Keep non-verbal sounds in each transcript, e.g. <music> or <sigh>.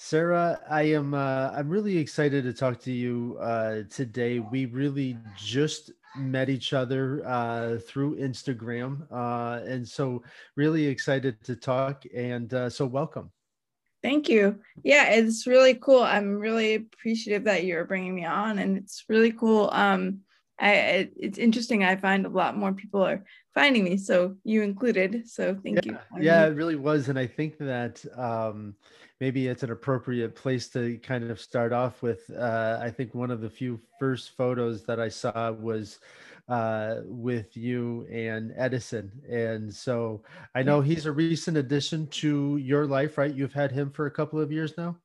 Sarah, I am uh, I'm really excited to talk to you uh, today. We really just met each other uh, through Instagram, uh, and so really excited to talk. And uh, so, welcome. Thank you. Yeah, it's really cool. I'm really appreciative that you're bringing me on, and it's really cool. Um, I it's interesting. I find a lot more people are finding me, so you included. So thank yeah, you. Yeah, it really was, and I think that. Um, maybe it's an appropriate place to kind of start off with. Uh, I think one of the few first photos that I saw was uh, with you and Edison. And so I know he's a recent addition to your life, right? You've had him for a couple of years now.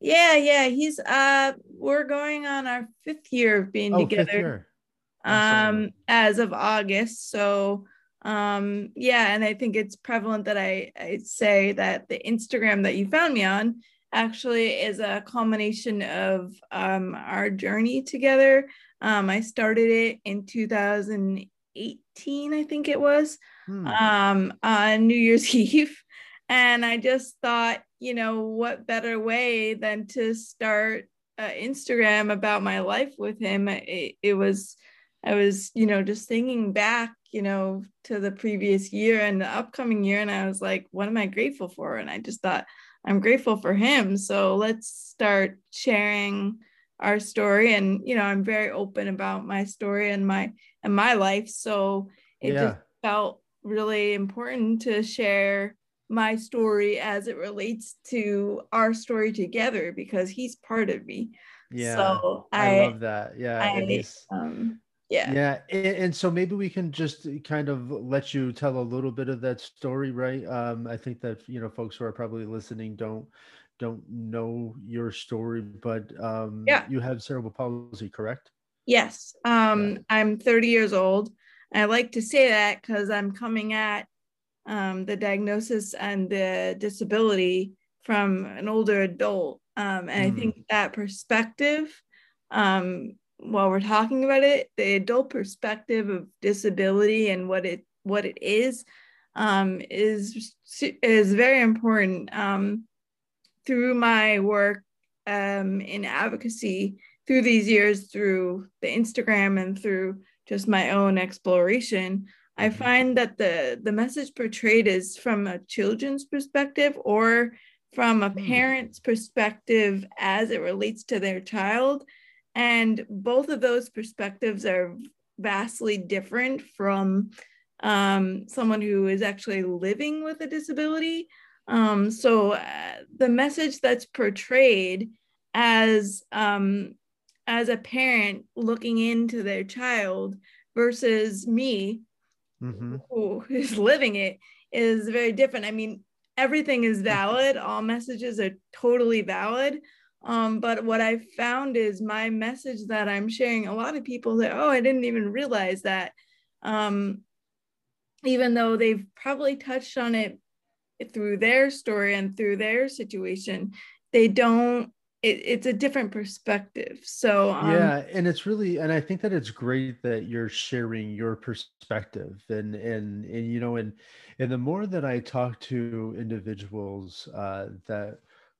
Yeah, yeah. He's uh we're going on our fifth year of being oh, together. Um as of August. So um yeah and i think it's prevalent that i i say that the instagram that you found me on actually is a culmination of um our journey together um i started it in 2018 i think it was hmm. um on new year's <laughs> eve and i just thought you know what better way than to start uh, instagram about my life with him it, it was i was you know just thinking back you know, to the previous year and the upcoming year. And I was like, what am I grateful for? And I just thought, I'm grateful for him. So let's start sharing our story. And, you know, I'm very open about my story and my and my life. So it yeah. just felt really important to share my story as it relates to our story together because he's part of me. Yeah. So I, I love that. Yeah. I, um, yeah. Yeah and, and, so maybe we can just kind of let you tell a little bit of that story right? Um i think that you know folks who are probably listening don't don't know your story but um yeah. you have cerebral palsy correct? Yes. Um yeah. i'm 30 years old. I like to say that because i'm coming at um, the diagnosis and the disability from an older adult. Um, and mm. i think that perspective um, while we're talking about it, the adult perspective of disability and what it what it is um, is is very important. Um, through my work um, in advocacy through these years, through the Instagram and through just my own exploration, I mm-hmm. find that the the message portrayed is from a children's perspective or from a hmm. parent's perspective as it relates to their child and both of those perspectives are vastly different from um, someone who is actually living with a disability. Um, so uh, the message that's portrayed as um, as a parent looking into their child versus me mm-hmm. who is living it is very different. I mean, everything is valid. All messages are totally valid. Um, but what I found is my message that I'm sharing, a lot of people say, oh, I didn't even realize that. Um, even though they've probably touched on it through their story and through their situation, they don't it, it's a different perspective so um, yeah and it's really and i think that it's great that you're sharing your perspective and and and you know and and the more that i talk to individuals uh, that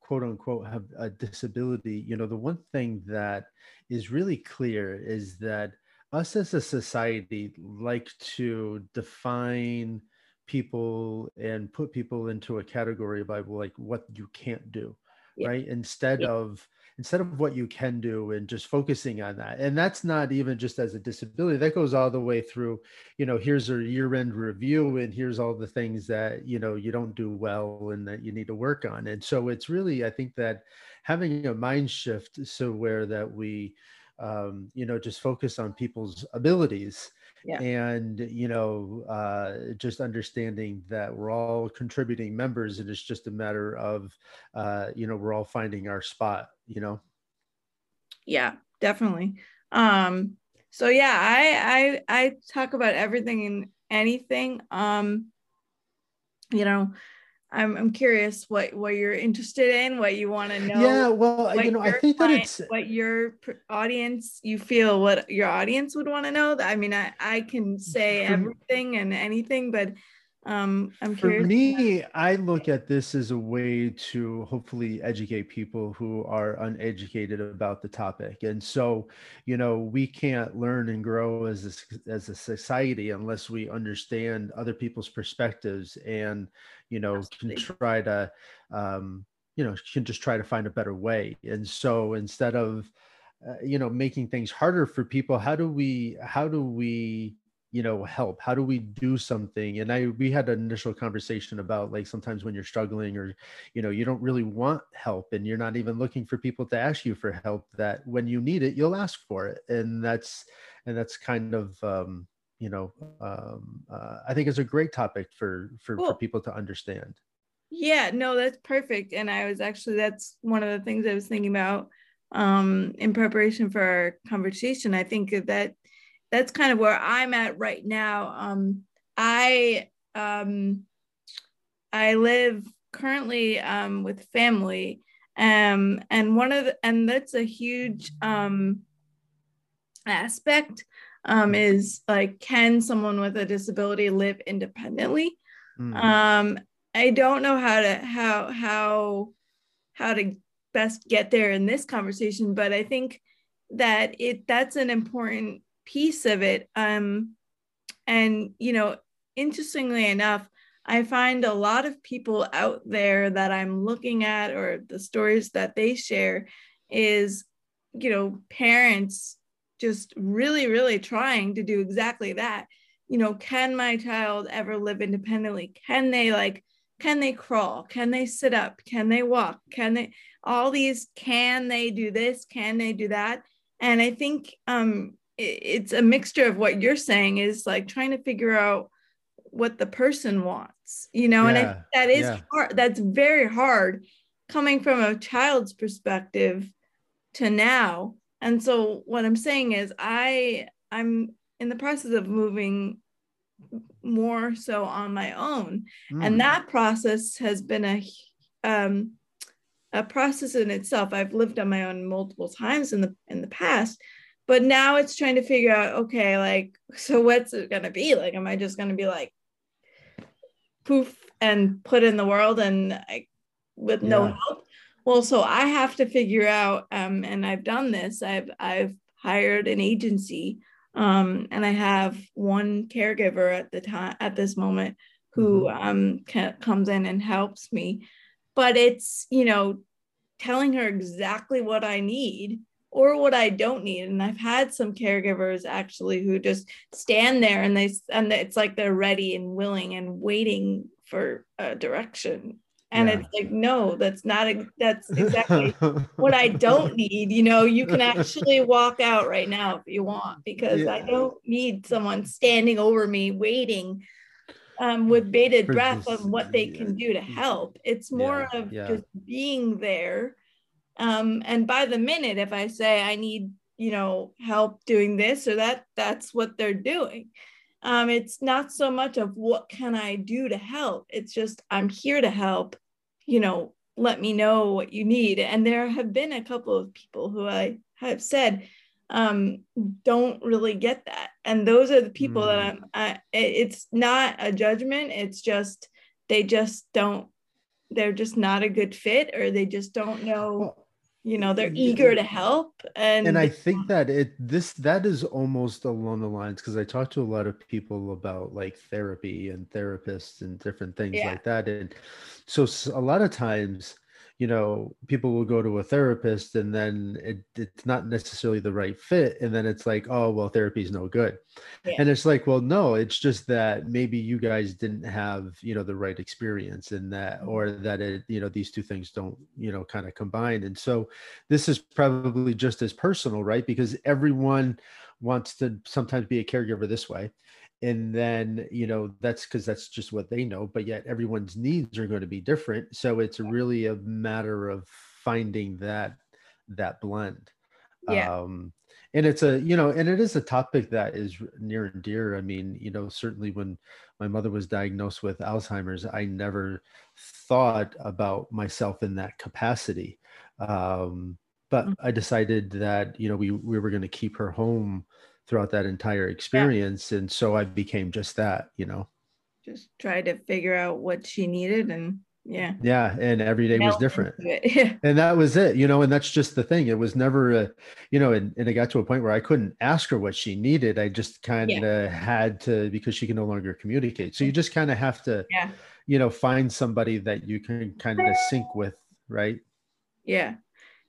quote unquote have a disability, you know, the one thing that is really clear is that us as a society like to define people and put people into a category by like what you can't do, yeah. right? Instead yeah. of instead of what you can do and just focusing on that and that's not even just as a disability that goes all the way through you know here's a year end review and here's all the things that you know you don't do well and that you need to work on and so it's really i think that having a mind shift so where that we um, you know just focus on people's abilities yeah. and you know uh, just understanding that we're all contributing members and it's just a matter of uh, you know we're all finding our spot you know yeah definitely um so yeah i i i talk about everything and anything um you know I'm I'm curious what what you're interested in, what you want to know. Yeah, well, you know, I think client, that it's what your audience you feel what your audience would want to know. I mean, I I can say everything and anything, but um, I'm For curious. me, I look at this as a way to hopefully educate people who are uneducated about the topic. And so, you know, we can't learn and grow as a, as a society unless we understand other people's perspectives and, you know, Absolutely. can try to, um, you know, can just try to find a better way. And so instead of, uh, you know, making things harder for people, how do we, how do we, you know help? How do we do something? And i we had an initial conversation about like sometimes when you're struggling or you know you don't really want help and you're not even looking for people to ask you for help that when you need it you'll ask for it. And that's and that's kind of um you know um uh, i think it's a great topic for for, cool. for people to understand. Yeah no that's perfect. And i was actually that's one of the things i was thinking about um in preparation for our conversation. I think that that's kind of where I'm at right now. Um, I um, I live currently um, with family, um, and one of the, and that's a huge um, aspect um, is like can someone with a disability live independently? Mm. Um, I don't know how to how how how to best get there in this conversation, but I think that it that's an important piece of it. Um, and, you know, interestingly enough, I find a lot of people out there that I'm looking at or the stories that they share is, you know, parents just really, really trying to do exactly that. You know, can my child ever live independently? Can they like, can they crawl? Can they sit up? Can they walk? Can they, all these, can they do this? Can they do that? And I think um, it's a mixture of what you're saying is like trying to figure out what the person wants you know yeah, and I, that is yeah. hard that's very hard coming from a child's perspective to now and so what i'm saying is i i'm in the process of moving more so on my own mm. and that process has been a um a process in itself i've lived on my own multiple times in the in the past but now it's trying to figure out okay like so what's it going to be like am i just going to be like poof and put in the world and I, with yeah. no help well so i have to figure out um, and i've done this i've i've hired an agency um, and i have one caregiver at the time at this moment who mm-hmm. um, can, comes in and helps me but it's you know telling her exactly what i need or what I don't need. And I've had some caregivers actually who just stand there and they and it's like they're ready and willing and waiting for a direction. And yeah. it's like, no, that's not a, that's <laughs> exactly what I don't need. You know, you can actually walk out right now if you want, because yeah. I don't need someone standing over me waiting um, with bated breath on what they can do to help. It's more yeah. of just being there um, and by the minute, if I say I need, you know, help doing this or that, that's what they're doing. Um, it's not so much of what can I do to help. It's just I'm here to help. You know, let me know what you need. And there have been a couple of people who I have said um, don't really get that. And those are the people mm. that I'm. I, it's not a judgment. It's just they just don't. They're just not a good fit, or they just don't know. You know they're eager to uh, help and and i think that it this that is almost along the lines because i talk to a lot of people about like therapy and therapists and different things yeah. like that and so a lot of times you know people will go to a therapist and then it, it's not necessarily the right fit and then it's like oh well therapy is no good yeah. and it's like well no it's just that maybe you guys didn't have you know the right experience in that or mm-hmm. that it you know these two things don't you know kind of combine and so this is probably just as personal right because everyone wants to sometimes be a caregiver this way and then you know that's because that's just what they know but yet everyone's needs are going to be different so it's really a matter of finding that that blend yeah. um and it's a you know and it is a topic that is near and dear i mean you know certainly when my mother was diagnosed with alzheimer's i never thought about myself in that capacity um but mm-hmm. i decided that you know we we were going to keep her home throughout that entire experience yeah. and so i became just that you know. Just tried to figure out what she needed and yeah. Yeah and every day was different. <laughs> and that was it you know and that's just the thing. It was never a you know and, and it got to a point where i couldn't ask her what she needed. I just kind of yeah. had to because she can no longer communicate. So you just kind of have to yeah. you know find somebody that you can kind of sync with right? Yeah.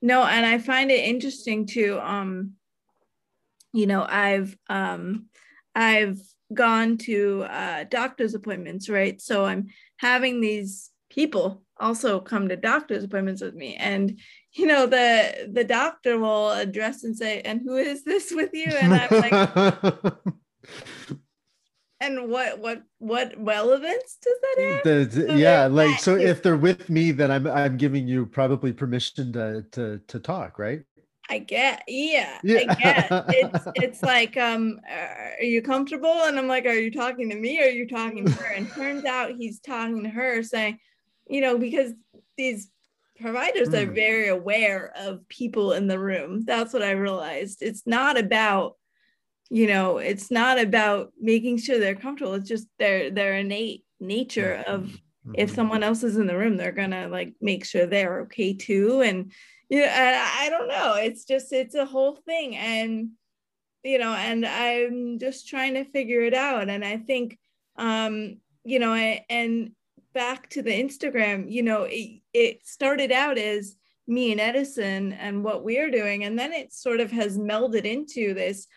No and i find it interesting too um you know i've um i've gone to uh doctor's appointments right? So i'm having these people also come to doctor's appointments with me. And you know the the doctor will address and say and who is this with you? And i'm like <laughs> and what what what relevance does that have? The, so yeah like so if they're with me then i'm i'm giving you probably permission to to to talk right I get, yeah, yeah. I get. It's <laughs> it's like, um, are you comfortable? And I'm like, are you talking to me or are you talking to her? And turns out he's talking to her, saying, you know, because these providers mm. are very aware of people in the room. That's what I realized. It's not about, you know, it's not about making sure they're comfortable. It's just their their innate nature of mm-hmm. if someone else is in the room, they're gonna like make sure they're okay too. And you know, I, I don't know. It's just it's a whole thing. And you know, and I'm just trying to figure it out. And I think um, you know, I, and back to the Instagram, you know, it, it started out as me and Edison and what we're doing. And then it sort of has melded into this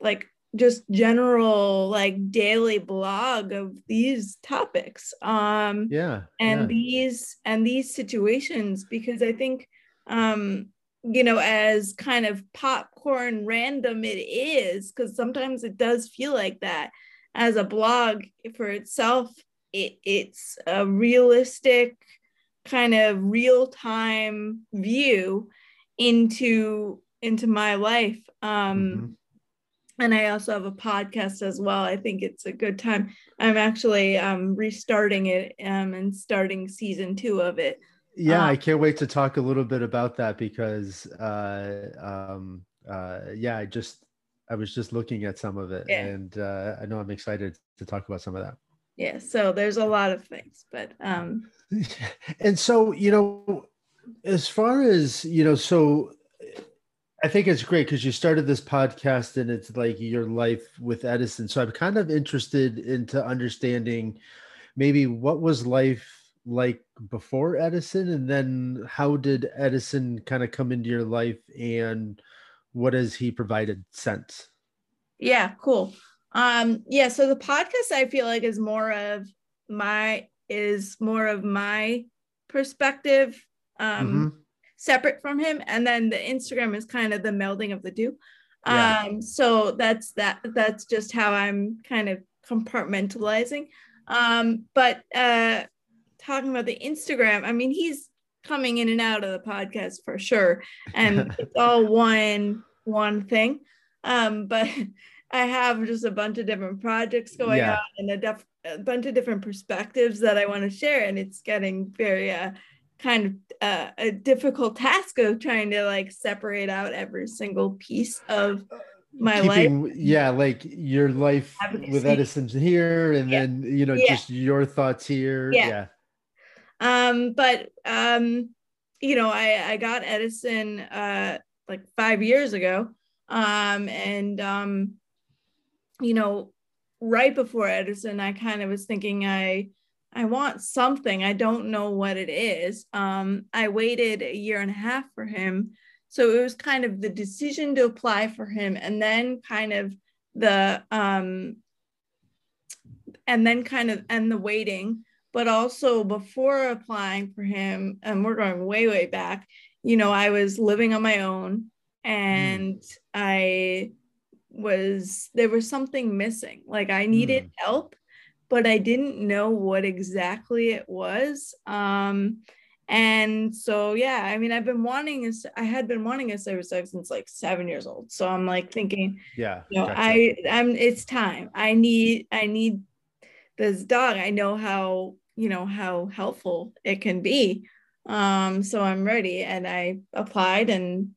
like just general like daily blog of these topics um yeah and yeah. these and these situations because i think um you know as kind of popcorn random it is because sometimes it does feel like that. As a blog for itself it, it's a realistic kind of real time view into into my life um mm-hmm. and i also have a podcast as well. I think it's a good time. I'm actually um restarting it um and starting season two of it yeah um, i can't wait to talk a little bit about that because uh um uh yeah i just i was just looking at some of it yeah. and uh i know i'm excited to talk about some of that yeah so there's a lot of things but um <laughs> and so you know as far as you know so i think it's great because you started this podcast and it's like your life with edison so i'm kind of interested into understanding maybe what was life like before edison and then how did edison kind of come into your life and what has he provided since yeah cool um, yeah, so the podcast I feel like is more of my is more of my perspective um mm-hmm. separate from him and then the Instagram is kind of the melding of the two. Yeah. Um so that's that that's just how I'm kind of compartmentalizing. Um but uh talking about the Instagram, I mean he's coming in and out of the podcast for sure and <laughs> it's all one one thing. Um but <laughs> I have just a bunch of different projects going yeah. on and a, def- a, bunch of different perspectives that I want to share. And it's getting very uh, kind of uh, a difficult task of trying to like separate out every single piece of my Keeping, life. Yeah, like your life Advocacy. with Edison's here, and yeah. then you know yeah. just your thoughts here. Yeah. yeah. Um, but um, you know, I I got Edison uh like five years ago. Um, and um you know, right before Edison, I kind of was thinking I I want something. I don't know what it is. Um, I waited a year and a half for him. So it was kind of the decision to apply for him and then kind of the um and then kind of and the waiting but also before applying for him and we're going way way back you know i was living on my own mm. and mm. i was there was something missing. Like I needed mm. help, but I didn't know what exactly it was. Um, and so yeah, I mean, I've been wanting a, I had been wanting a service dog since like seven years old. So I'm like thinking, yeah, you know, gotcha. I I'm it's time. I need I need this dog. I know how you know how helpful it can be. Um, so I'm ready, and I applied and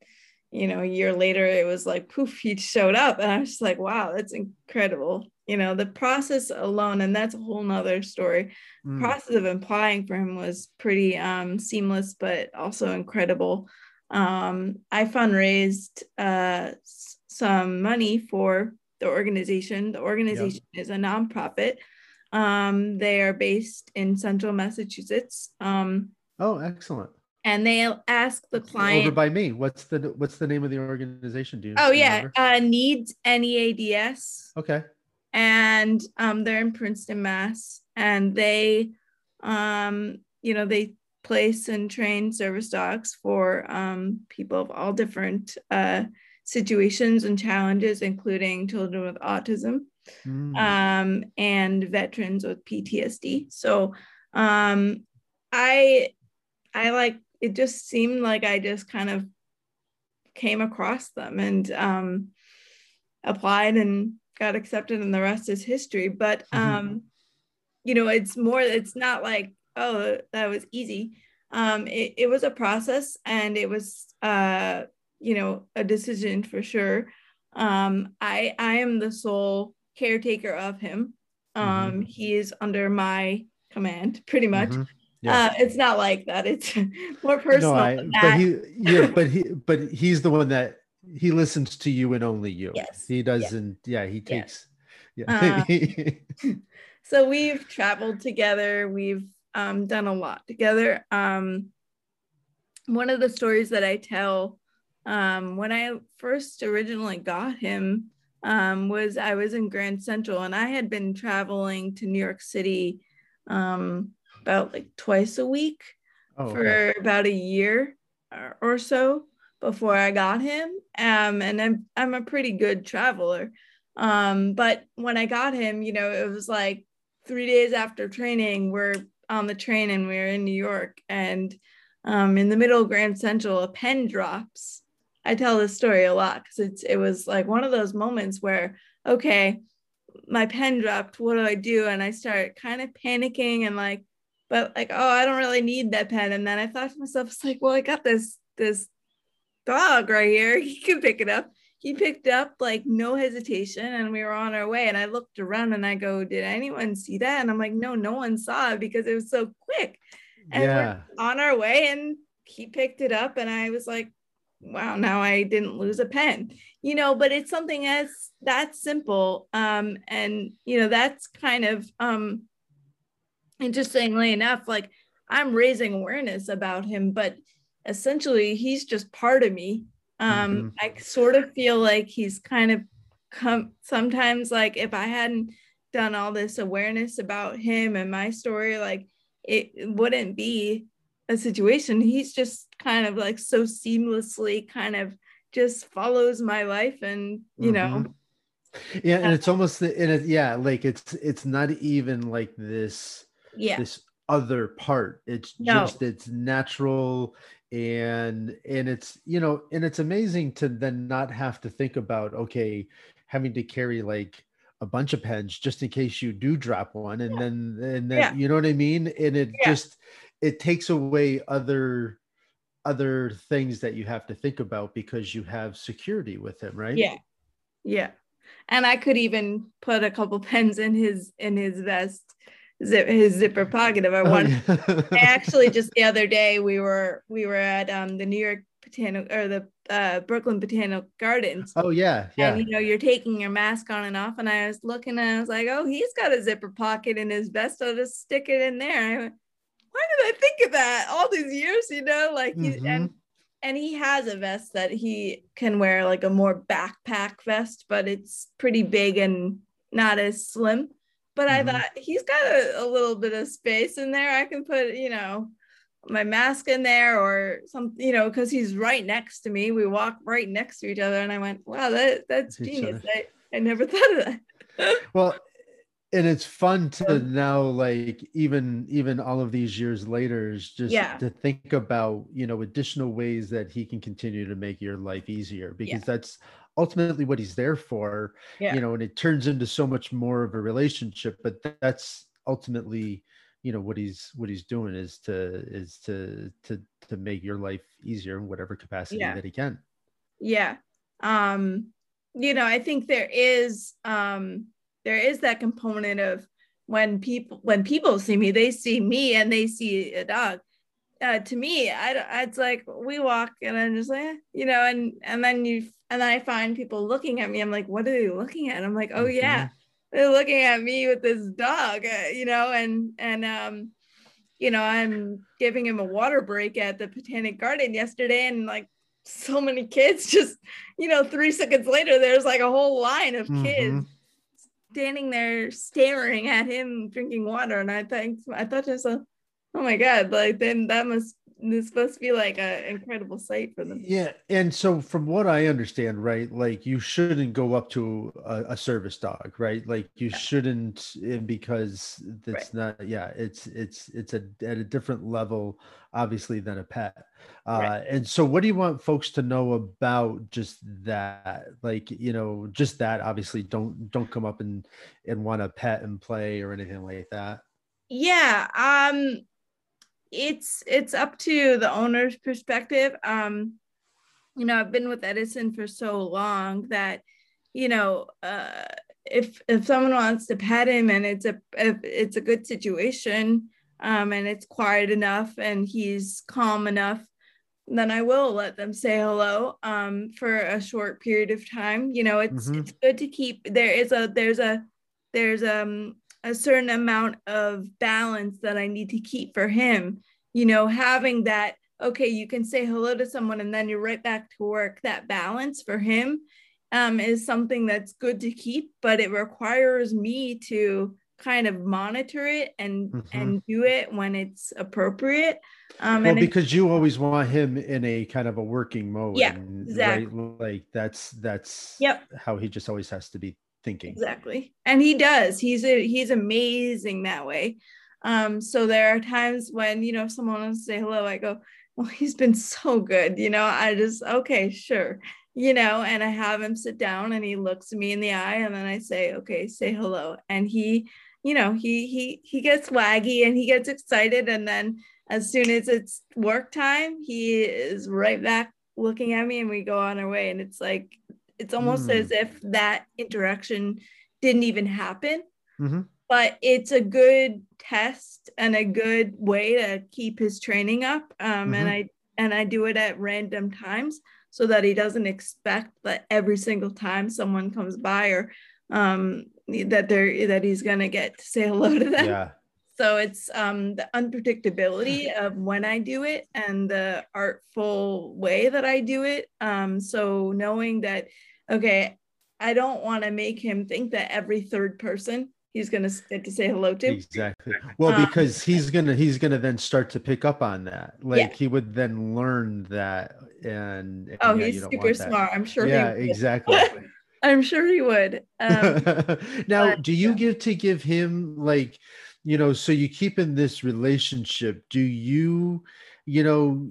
you know, a year later, it was like poof, he showed up, and I was just like, wow, that's incredible. you know the process alone and that's a whole nother story mm. process of applying for him was pretty um, seamless but also incredible um, i fundraised uh, some money for the organization the organization yep. is a nonprofit um, they are based in central massachusetts um, oh excellent. and they ask the client over by me. What's the what's the name of the organization? Do you oh yeah uh, NEADS NEADS okay. And um, they're in Princeton, Mass. And they, um, you know, they place and train service dogs for um, people of all different uh, situations and challenges, including children with autism mm. um, and veterans with PTSD. So um, I, I like it. Just seemed like I just kind of came across them and um, applied and got accepted and the rest is history but mm-hmm. um you know it's more it's not like oh that was easy um it, it was a process and it was uh you know a decision for sure um i i am the sole caretaker of him um mm-hmm. he is under my command pretty much mm-hmm. yeah. uh, it's not like that it's <laughs> more personal no, I, but he yeah <laughs> but he but he's the one that he listens to you and only you. Yes. He doesn't, yeah, yeah he takes yeah. Uh, <laughs> so we've traveled together, we've um, done a lot together. Um, one of the stories that I tell um, when I first originally got him um, was I was in Grand Central and I had been traveling to New York City um, about like twice a week oh, for okay. about a year or so before I got him. Um, and I'm I'm a pretty good traveler. Um, but when I got him, you know, it was like three days after training, we're on the train and we are in New York. And um, in the middle of Grand Central, a pen drops. I tell this story a lot because it's it was like one of those moments where, okay, my pen dropped. What do I do? And I start kind of panicking and like, but like, oh, I don't really need that pen. And then I thought to myself, it's like, well, I got this this dog right here. <laughs> He can pick it up. He picked up like no hesitation and we were on our way. And I looked around and I go, Did anyone see that? And I'm like, No, no one saw it because it was so quick. And yeah. we're on our way and he picked it up and I was like, Wow, now I didn't lose a pen. You know, but it's something as that simple. Um, and you know, that's kind of um interestingly enough, like I'm raising awareness about him, but essentially he's just part of me. Um, mm-hmm. I sort of feel like he's kind of come sometimes like if I hadn't done all this awareness about him and my story, like it, it wouldn't be a situation. He's just kind of like so seamlessly kind of just follows my life and you mm-hmm. know yeah and it's almost in it yeah like it's it's not even like this yeah this other part it's no. just it's natural and and it's you know and it's amazing to then not have to think about okay having to carry like a bunch of pens just in case you do drop one and yeah. then and then yeah. you know what i mean and it yeah. just it takes away other other things that you have to think about because you have security with him right yeah yeah and i could even put a couple <laughs> pens in his in his vest zip his zipper pocket if I want. <laughs> Oh, yeah. actually just the other day we were we were at um the New York Botanical or the uh, Brooklyn Botanical Gardens. Oh yeah, yeah. And you know you're taking your mask on and off, and I was looking and I was like, oh, he's got a zipper pocket in his vest. I'll just stick it in there. Why did I think of that all these years? You know, like mm-hmm. and and he has a vest that he can wear like a more backpack vest, but it's pretty big and not as slim. But mm-hmm. I thought he's got a, a little bit of space in there. I can put, you know, my mask in there or some, you know, because he's right next to me. We walk right next to each other. And I went, wow, that that's genius. I, I never thought of that. well, and it's fun to now like even even all of these years later is just yeah. to think about you know additional ways that he can continue to make your life easier because yeah. that's ultimately what he's there for yeah. you know and it turns into so much more of a relationship but that's ultimately you know what he's what he's doing is to is to to to make your life easier in whatever capacity that he can yeah um you know i think there is um there is that component of when people when people see me they see me and they see a dog uh, to me I, it's like we walk and i'm just like eh, you know and and then you and then i find people looking at me i'm like what are they looking at i'm like oh mm-hmm. yeah they're looking at me with this dog uh, you know and and um you know i'm giving him a water break at the botanic garden yesterday and like so many kids <laughs> just you know three seconds later there's like a whole line of mm-hmm. Standing there staring at him drinking water and i think i thought to myself oh my god like then that must it's supposed to be like an incredible sight for them yeah and so from what i understand right like you shouldn't go up to a, a service dog right like you yeah. shouldn't because it's right. not yeah it's it's it's a at a different level obviously than a pet uh right. and so what do you want folks to know about just that like you know just that obviously don't don't come up and and want to pet and play or anything like that yeah um it's it's up to the owner's perspective um you know i've been with edison for so long that you know uh if if someone wants to pet him and it's a if it's a good situation um and it's quiet enough and he's calm enough then i will let them say hello um for a short period of time you know it's mm-hmm. it's good to keep there is a there's a there's um a certain amount of balance that I need to keep for him. You know, having that, okay, you can say hello to someone and then you're right back to work. That balance for him um, is something that's good to keep, but it requires me to kind of monitor it and mm-hmm. and do it when it's appropriate. Um, well, because you always want him in a kind of a working mode. Yeah, exactly. Right? Like that's that's yep. how he just always has to be thinking. Exactly. And he does. He's a, he's amazing that way. Um so there are times when you know if someone wants to say hello i go well he's been so good you know? I just okay sure you know? And i have him sit down and he looks me in the eye and then i say okay say hello. And he you know he he he gets waggy and he gets excited. And then as soon as it's work time he is right back looking at me and we go on our way. And it's like it's almost mm. as if that interaction didn't even happen. Mm-hmm. But it's a good test and a good way to keep his training up. Um, mm-hmm. And I and I do it at random times so that he doesn't expect that every single time someone comes by or um, that they're that he's gonna get to say hello to them. Yeah. <laughs> So it's um, the unpredictability <laughs> of when I do it and the artful way that I do it. Um, so knowing that okay, I don't want to make him think that every third person he's going to get to say hello to. Exactly. Well, um, because he's going to he's going to then start to pick up on that. Like yeah. he would then learn that and, and Oh, yeah, he's super smart. I'm sure he Yeah, exactly. <laughs> I'm sure he would. Um, <laughs> now, but, do you yeah. get to give him like, you know, so you keep in this relationship, do you, you know,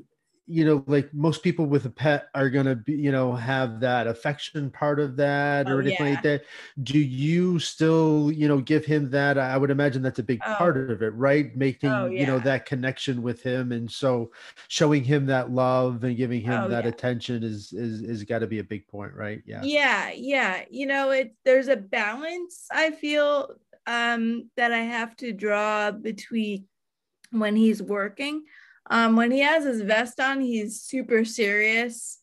you know like most people with a pet are going to be you know have that affection part of that or oh, anything yeah. like that do you still you know give him that i would imagine that's a big oh. part of it right making oh, yeah. you know that connection with him and so showing him that love and giving him oh, that yeah. attention is is is got to be a big point right yeah yeah yeah you know it there's a balance i feel um that i have to draw between when he's working um, when he has his vest on, he's super serious.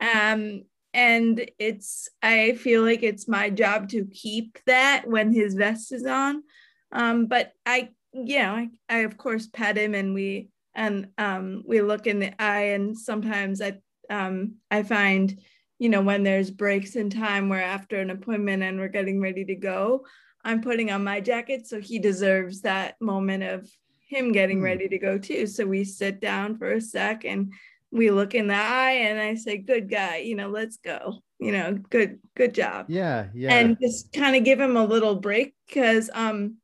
Um, and it's, I feel like it's my job to keep that when his vest is on. Um, but I, you know, I, I of course pet him and we, and um, we look in the eye and sometimes I, um, I find, you know, when there's breaks in time where after an appointment and we're getting ready to go, I'm putting on my jacket. So he deserves that moment of him getting hmm. ready to go too. So we sit down for a sec and we look in the eye and I say, good guy, you know, let's go, you know, good, good job. Yeah. Yeah. And just kind of give him a little break because, um,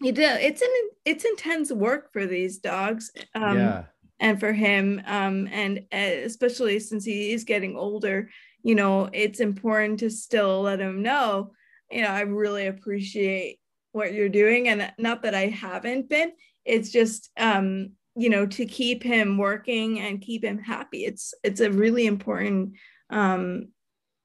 you do, it's an, it's intense work for these dogs. Um, yeah. and for him, um, and uh, especially since he is getting older, you know, it's important to still let him know, you know, I really appreciate what you're doing and not that i haven't been it's just um you know to keep him working and keep him happy it's it's a really important um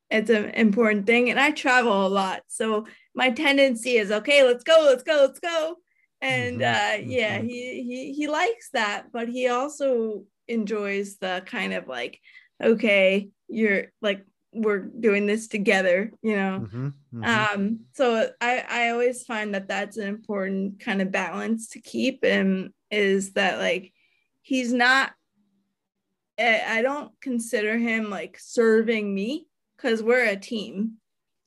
it's an important thing and i travel a lot so my tendency is okay let's go let's go let's go and mm-hmm. uh yeah mm-hmm. he he he likes that but he also enjoys the kind of like okay you're like we're doing this together you know mm-hmm. Mm-hmm. um so i i always find that that's an important kind of balance to keep and is that like he's not I don't consider him like serving me because we're a team.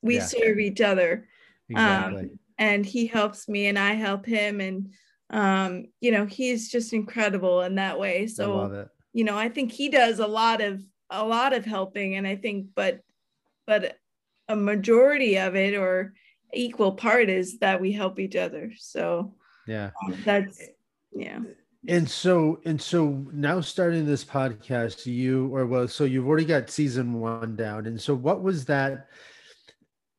We yeah. serve each other. Exactly. Um, and he helps me and I help him. And, um, you know, he's just incredible in that way. So, you know, I think he does a lot of, a lot of helping. And I think, but, but a majority of it or equal part is that we help each other. So, yeah, um, that's, yeah and so and so now starting this podcast you or well so you've already got season one down and so what was that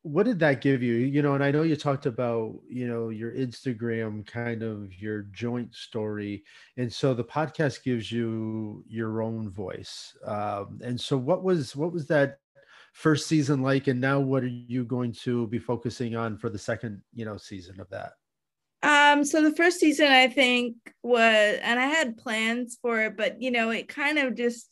what did that give you? You know and i know you talked about you know your instagram kind of your joint story and so the podcast gives you your own voice um, and so what was what was that first season like and now what are you going to be focusing on for the second you know season of that? Um, so the first season I think was and I had plans for it, but you know, it kind of just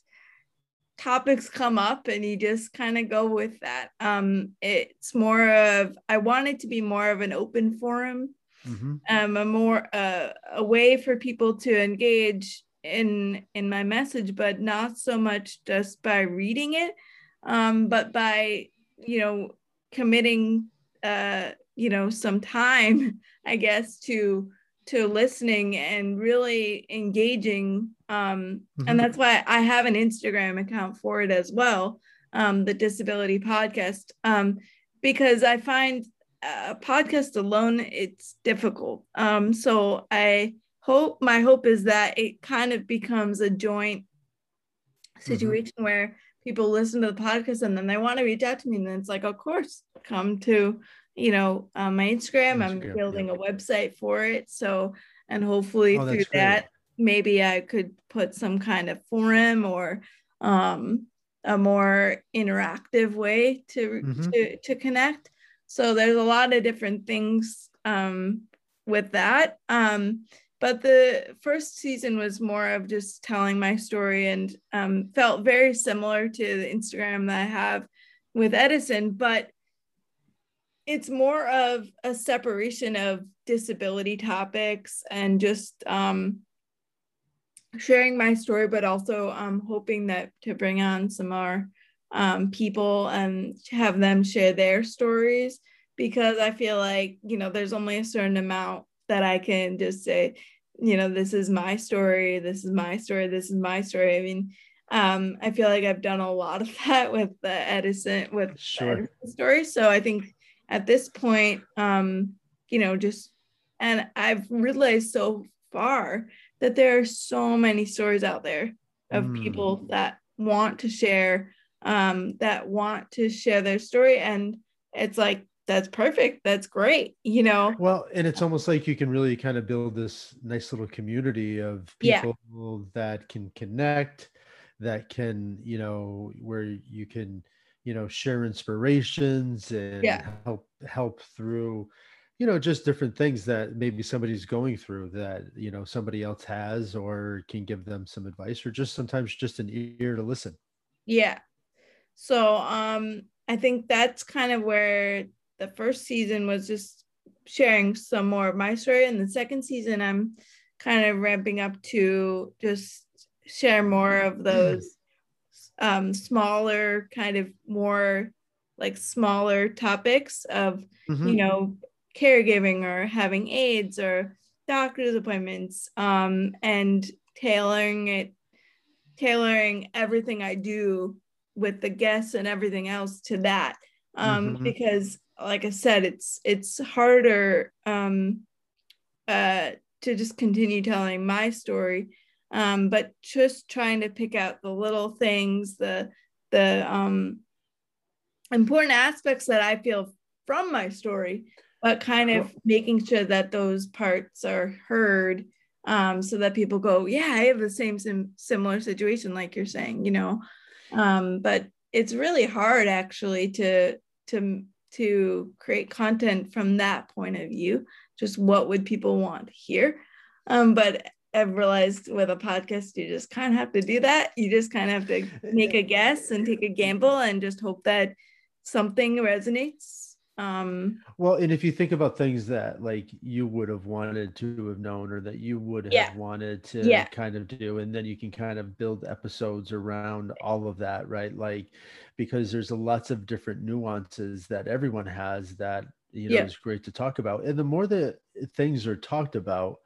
topics come up and you just kind of go with that. Um, it's more of I want it to be more of an open forum, mm-hmm. um, a more uh, a way for people to engage in in my message, but not so much just by reading it, um, but by you know committing uh, you know some time <laughs> I guess, to to listening and really engaging. Um, mm-hmm. And that's why I have an Instagram account for it as well, um, the Disability Podcast, um, because I find a podcast alone it's difficult. Um, so I hope my hope is that it kind of becomes a joint mm-hmm. situation mm-hmm. where people listen to the podcast and then they want to reach out to me and then it's like of course come to you know, on my Instagram. Instagram I'm building yeah. a website for it. So, and hopefully oh, through that, maybe I could put some kind of forum or um, a more interactive way to, mm-hmm. to, to connect. So there's a lot of different things um, with that. Um, but the first season was more of just telling my story and um, felt very similar to the Instagram that I have with Edison, but it's more of a separation of disability topics and just um, sharing my story, but also um, hoping that to bring on some more um, people and have them share their stories because I feel like, you know, there's only a certain amount that I can just say, you know, this is my story, this is my story, this is my story. I mean, um, I feel like I've done a lot of <laughs> that with the Edison with sure. the Edison story. So I think at this point, um, you know, just and I've realized so far that there are so many stories out there of mm. people that want to share, um, that want to share their story, and it's like that's perfect that's great you know well and it's almost like you can really kind of build this nice little community of people yeah. that can connect that can you know where you can you know share inspirations and yeah. help help through you know just different things that maybe somebody's going through that you know somebody else has or can give them some advice or just sometimes just an ear to listen. Yeah. So um i think that's kind of where the first season was just sharing some more of my story. And the second season i'm kind of ramping up to just share more of <clears throat> those um, smaller, kind of more like smaller topics of, mm-hmm. you know, caregiving or having aids or doctor's appointments um, and tailoring it, tailoring everything I do with the guests and everything else to that. Um, mm-hmm. Because, like I said, it's it's harder um, uh, to just continue telling my story um, but just trying to pick out the little things, the the um, important aspects that I feel from my story, but kind of making sure that those parts are heard um, so that people go, yeah, I have the same sim- similar situation, like you're saying, you know. Um, but it's really hard actually to to to create content from that point of view just what would people want to hear um, but i've realized with a podcast you just kind of have to do that you just kind of have to <laughs> make a guess and take a gamble and just hope that something resonates um well and if you think about things that like you would have wanted to have known or that you would have Yeah. wanted to Yeah. kind of do and then you can kind of build episodes around all of that right like because there's lots of different nuances that everyone has that you know Yeah. is great to talk about and the more that things are talked about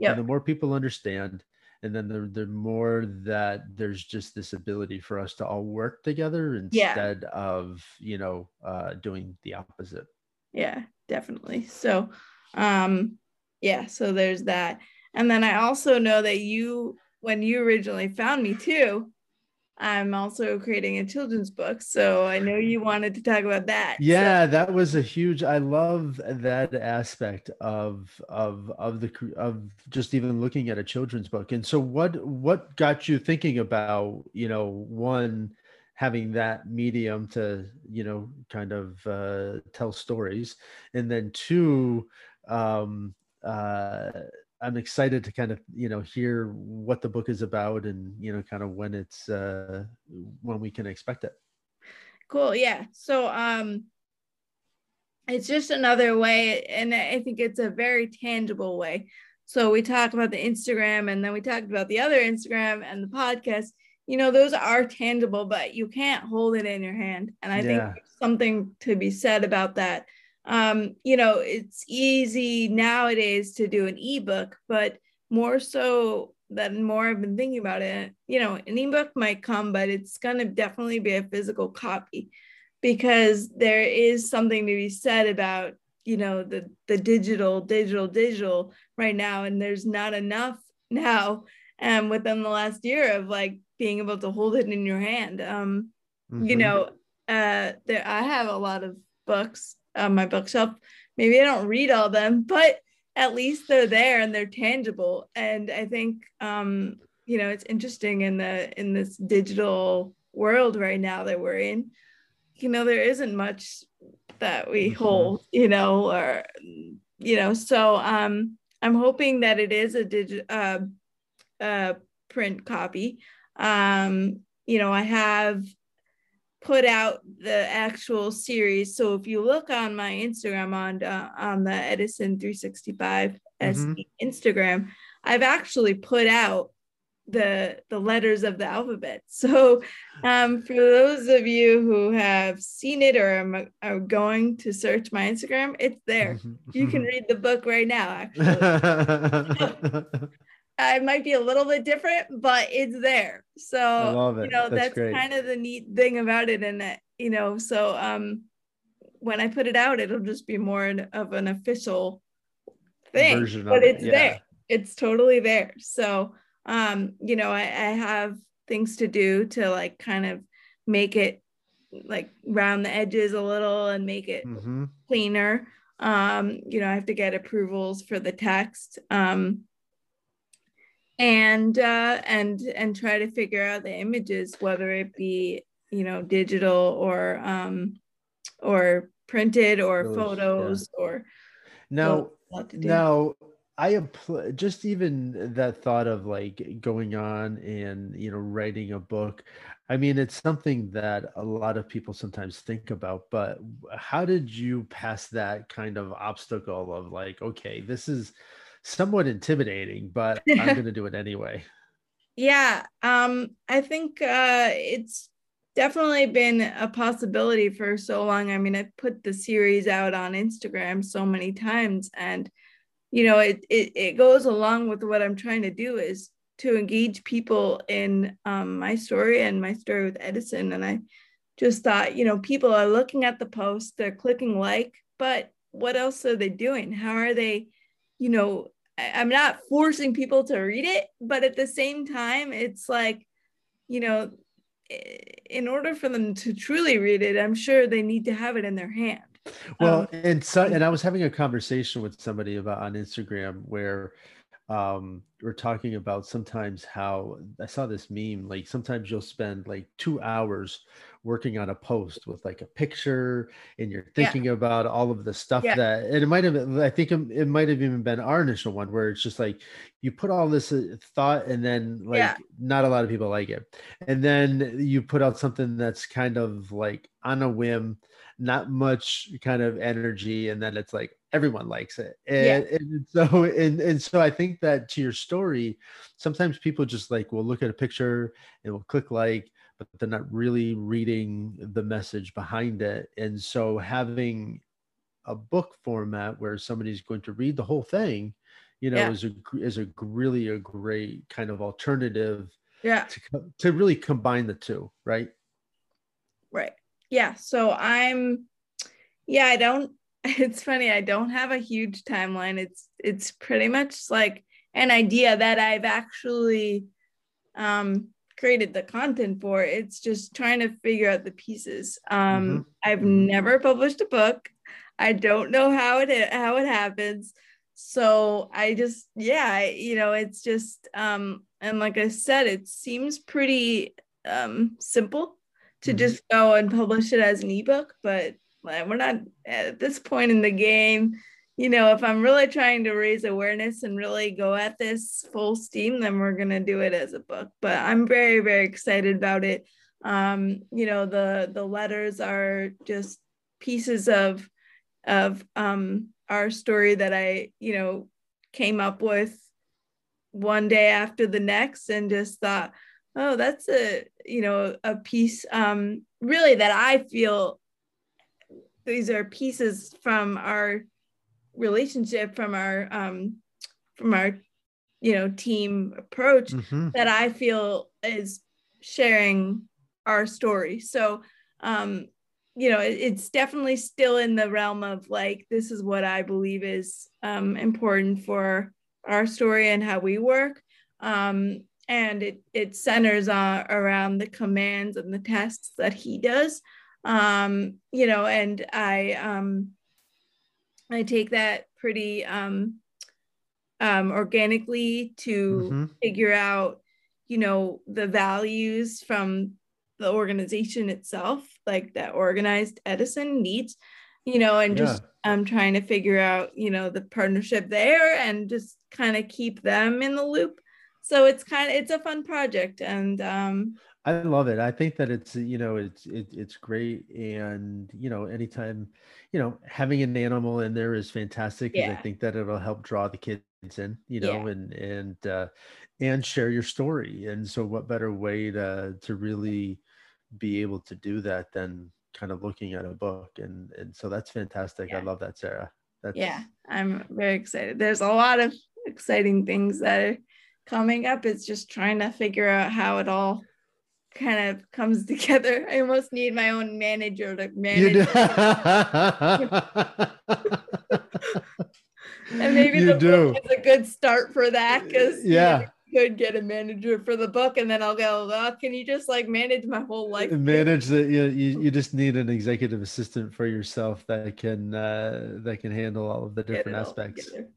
Yep. and the more people understand and then the, the more that there's just this ability for us to all work together Yeah. instead of you know uh, doing the opposite yeah definitely so um yeah so there's that and then i also know that you when you originally found me too i'm also creating a children's book so i know you wanted to talk about that So- yeah that was a huge i love that aspect of of of the of just even looking at a children's book and so what what got you thinking about you know one having that medium to you know kind of uh, tell stories and then two um uh i'm excited to kind of you know hear what the book is about and you know kind of when it's uh when we can expect it. Cool yeah. So um it's just another way and i think it's a very tangible way. So we talk about the instagram and then we talked about the other instagram and the podcast. You know those are tangible but you can't hold it in your hand and i think Yeah. there's something to be said about that um you know it's easy nowadays to do an ebook but more so than more I've been thinking about it, you know, an ebook might come, but it's going to definitely be a physical copy because there is something to be said about, you know, the the digital, digital, digital right now, and there's not enough <laughs> now. Um, within the last year of like being able to hold it in your hand. Um, you Mhm. know, uh, there I have a lot of books on my bookshelf. Maybe I don't read all them, but at least they're there and they're tangible and i think um you know it's interesting in the in this digital world right now that we're in you know there isn't much that we Mhm. hold you know or you know so um i'm hoping that it is a digital uh, uh print copy um you know i have put out the actual series. So if you look on my Instagram on uh, on the Edison 365 Mhm. SE Instagram, I've actually put out the the letters of the alphabet. <laughs> So um, for those of you who have seen it or am- are going to search my Instagram, it's there. Mhm. You can read the book right now. Actually, <laughs> it might be a little bit different, but it's there. So love you know That's that's, kind of the neat thing about it, and that you know, so um, when I put it out, it'll just be more of an official thing, Version but it, it's yeah. there. It's totally there. So um, you know, I, I have things to do to like kind of make it like round the edges a little and make it Mhm. cleaner. Um, you know, I have to get approvals for the text. Um, and uh and and try to figure out the images, whether it be, you know, digital or um or printed or Those, yeah. photos or Now, a lot to do. now I appl- just even that thought of like going on and you know writing a book. I mean, it's something that a lot of people sometimes think about, but how did you pass that kind of obstacle of like, okay, this is somewhat intimidating, but I'm going to do it anyway? <laughs> Yeah, um, I think uh, it's definitely been a possibility for so long. I mean, I've put the series out on Instagram so many times, and you know, it it, it goes along with what I'm trying to do is to engage people in um, my story and my story with Edison. And I just thought, you know, people are looking at the post, they're clicking like, but what else are they doing? How are they, you know, I'm not forcing people to read it, but at the same time, it's like, you know, in order for them to truly read it, I'm sure they need to have it in their hand. Well, Um, and so, and I was having a conversation with somebody about on Instagram where, um, we're talking about sometimes how I saw this meme like sometimes you'll spend like two hours working on a post with like a picture and you're thinking yeah. about all of the stuff yeah. that and it might have I think it, might have even been our initial one where it's just like you put all this uh, thought and then like yeah. not a lot of people like it and then you put out something that's kind of like on a whim not much kind of energy and then it's like everyone likes it and, yeah. and so and, and so i think that to your story sometimes people just like will look at a picture and will click like but they're not really reading the message behind it. And so having a book format where somebody's going to read the whole thing you know yeah. is a is a really a great kind of alternative yeah. to, to really combine the two right? Right. Yeah. So i'm yeah i don't <laughs> it's funny i don't have a huge timeline. It's it's pretty much like an idea that i've actually um created the content for it's just trying to figure out the pieces um mm-hmm. i've never published a book i don't know how it how it happens so i just yeah you know it's just um and like i said it seems pretty um simple to mm-hmm. just go and publish it as an ebook, but we're not at this point in the game. You know, if I'm really trying to raise awareness and really go at this full steam, then we're gonna do it as a book. But I'm very, very excited about it. Um, you know, the the letters are just pieces of of um our story that I, you know, came up with one day after the next and just thought, oh that's a you know a piece um really that i feel these are pieces from our relationship from our um from our you know team approach mm-hmm. that i feel is sharing our story. So um you know it, it's definitely still in the realm of like this is what i believe is um important for our story and how we work. Um and it, it centers on around the commands and the tests that he does. Um, you know and i um, i take that pretty um, um, organically to mm-hmm. figure out you know the values from the organization itself like that organized edison NEADS you know and yeah. just i'm um, trying to figure out you know the partnership there and just kind of keep them in the loop so it's kind of it's a fun project and um I love it. I think that it's you know it's it, it's great, and you know anytime you know having an animal in there is fantastic because yeah. I think that it'll help draw the kids in, you know, yeah. and and uh, and share your story. And so, what better way to to really be able to do that than kind of looking at a book? And and so that's fantastic. Yeah. I love that, Sarah. That's... Yeah, I'm very excited. There's a lot of exciting things that are coming up. It's just trying to figure out how it all kind of comes <laughs> together. I almost need my own manager to manage. <laughs> and maybe you the do. book is a good start for that because yeah. You could get a manager for the book and then I'll go, oh, can you just like manage my whole life? Manage the you, you, <laughs> you just need an executive assistant for yourself that can uh that can handle all of the different aspects. Together.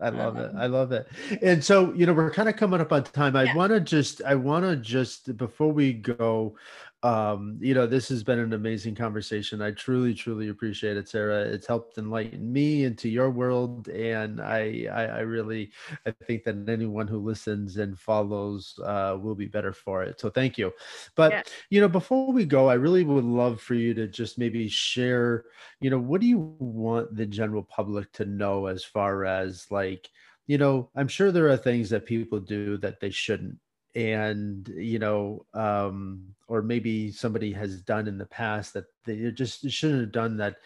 I love it. I love it. And so, you know, we're kind of coming up on time. I yeah. want to just, I want to just, before we go, um, you know, this has been an amazing conversation. I truly, truly appreciate it, Sarah. It's helped enlighten me into your world, and I, I, I really, I think that anyone who listens and follows uh, will be better for it. So, thank you. But yeah. you know, before we go, I really would love for you to just maybe share. You know, what do you want the general public to know as far as like, you know, I'm sure there are things that people do that they shouldn't and you know um or maybe somebody has done in the past that they just shouldn't have done that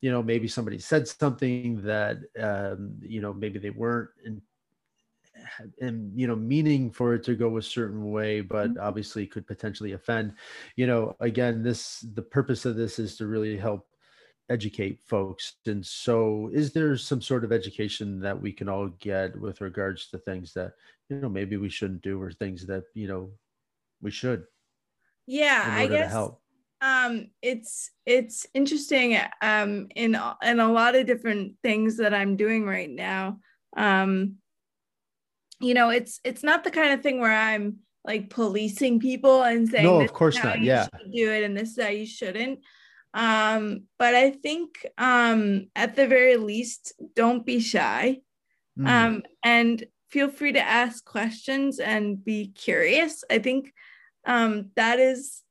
you know maybe somebody said something that um you know maybe they weren't in, and you know meaning for it to go a certain way but mm-hmm. obviously could potentially offend you know again this the purpose of this is to really help educate folks and so is there some sort of education that we can all get with regards to things that you know maybe we shouldn't do or things that you know we should yeah i guess um it's it's interesting um in in a lot of different things that i'm doing right now um you know, it's it's not the kind of thing where I'm like policing people and saying no, of course not. Yeah, do it and this is how you shouldn't. Um, but I think um, at the very least, don't be shy, mm. um, and feel free to ask questions and be curious. I think um, that is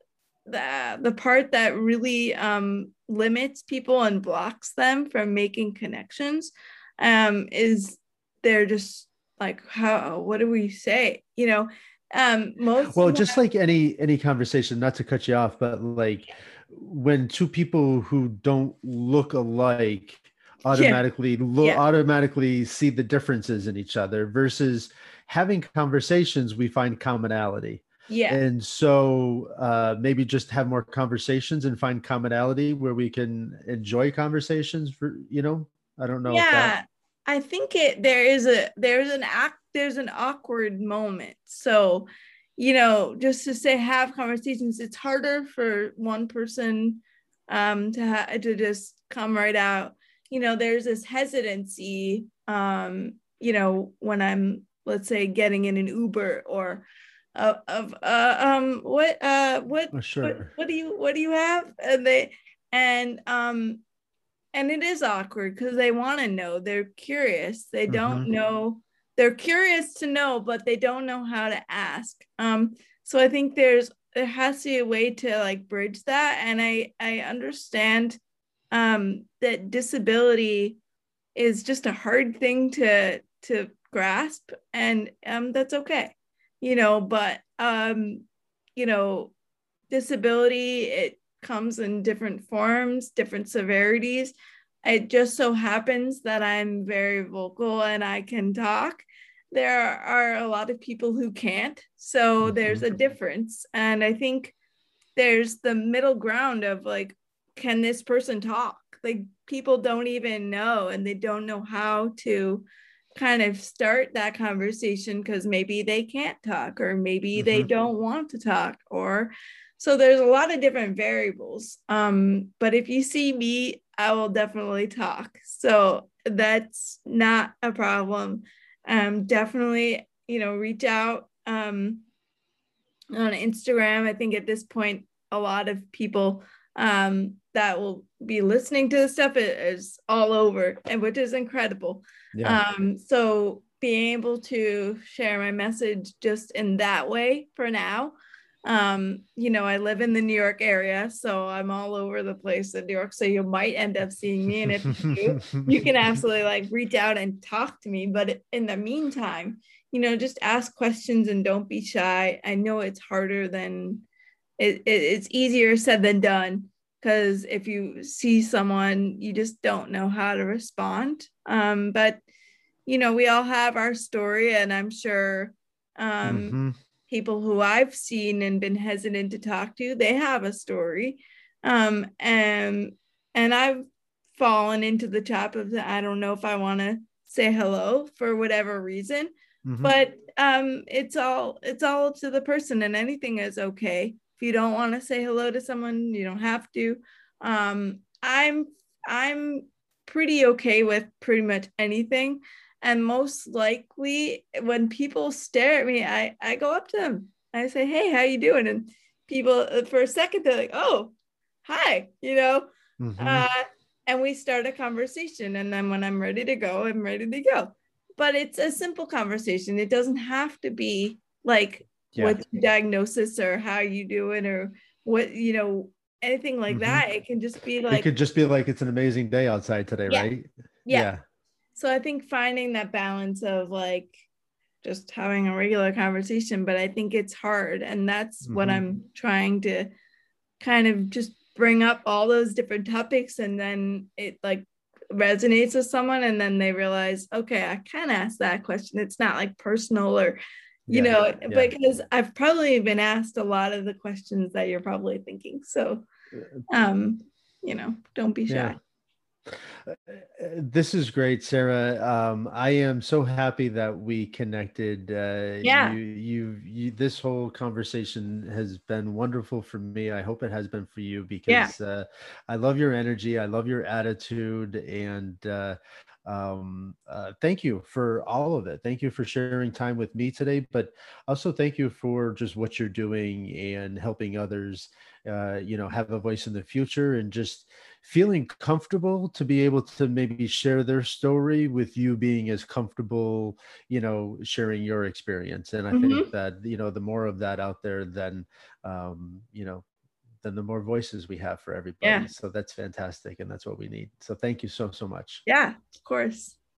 the the part that really um, limits people and blocks them from making connections. Um, is they're just like how what do we say you know um most well just like any any conversation not to cut you off but like when two people who don't look alike automatically yeah. look yeah. automatically see the differences in each other versus having conversations we find commonality. Yeah. And so uh maybe just have more conversations and find commonality where we can enjoy conversations for you know? I don't know yeah that... i think it there is a there's an act there's an awkward moment. So you know just to say have conversations it's harder for one person um to ha- to just come right out you know there's this hesitancy um you know when i'm let's say getting in an uber or uh, of uh, um what uh what, oh, sure. what what do you what do you have? And they and um and it is awkward because they want to know. They're curious. They don't mm-hmm. know. They're curious to know but they don't know how to ask. Um so i think there's there has to be a way to like bridge that. And i i understand um that disability is just a hard thing to to grasp and um that's okay you know but um you know disability it comes in different forms different severities. It just so happens that i'm very vocal and i can talk. There are a lot of people who can't so there's a mm-hmm. difference. And i think there's the middle ground of like can this person talk? Like people don't even know and they don't know how to kind of start that conversation because maybe they can't talk or maybe mm-hmm. they don't want to talk or so there's a lot of different variables. Um, but if you see me i will definitely talk. So that's not a problem. Um, definitely you know reach out um, on instagram. I think at this point a lot of people um, that will be listening to the stuff is all over and which is incredible. Yeah. um so being able to share my message just in that way for now um you know i live in the new york area so i'm all over the place in new york so you might end up seeing me and if you do, <laughs> you can absolutely like reach out and talk to me. But in the meantime you know just ask questions and don't be shy. I know it's harder than it, it it's easier said than done because if you see someone you just don't know how to respond um, but you know we all have our story and i'm sure um, mm-hmm. people who i've seen and been hesitant to talk to they have a story um, and and i've fallen into the trap of the, i don't know if i want to say hello for whatever reason mm-hmm. but um, it's all it's all to the person and anything is okay if you don't want to say hello to someone you don't have to. Um, i'm i'm pretty okay with pretty much anything and most likely when people stare at me i i go up to them. I say hey how you doing? And people uh, for a second they're like oh hi you know? Mm-hmm. uh, and we start a conversation and then when i'm ready to go i'm ready to go. But it's a simple conversation. It doesn't have to be like yeah. what's your diagnosis or how you doing or what you know anything like mm-hmm. that it can just be like it could just be like it's an amazing day outside today yeah. right yeah. yeah so i think finding that balance of like just having a regular conversation but i think it's hard and that's mm-hmm. what i'm trying to kind of just bring up all those different topics and then it like resonates with someone and then they realize okay i can ask that question it's not like personal or you yeah, know yeah. because i've probably been asked a lot of the questions that you're probably thinking so um you know don't be shy. Yeah. Uh, this is great sarah. Um i am so happy that we connected. Uh yeah. you, you you this whole conversation has been wonderful for me. I hope it has been for you because uh i love your energy. I love your attitude and uh um, uh, thank you for all of it. Thank you for sharing time with me today, but also thank you for just what you're doing and helping others, uh, you know, have a voice in the future and just feeling comfortable to be able to maybe share their story with you being as comfortable, you know, sharing your experience. And I mm-hmm. think that, you know, the more of that out there, then, um, you know, then the more voices we have for everybody. Yeah. So that's fantastic. And that's what we need. So thank you so, so much. Yeah, of course.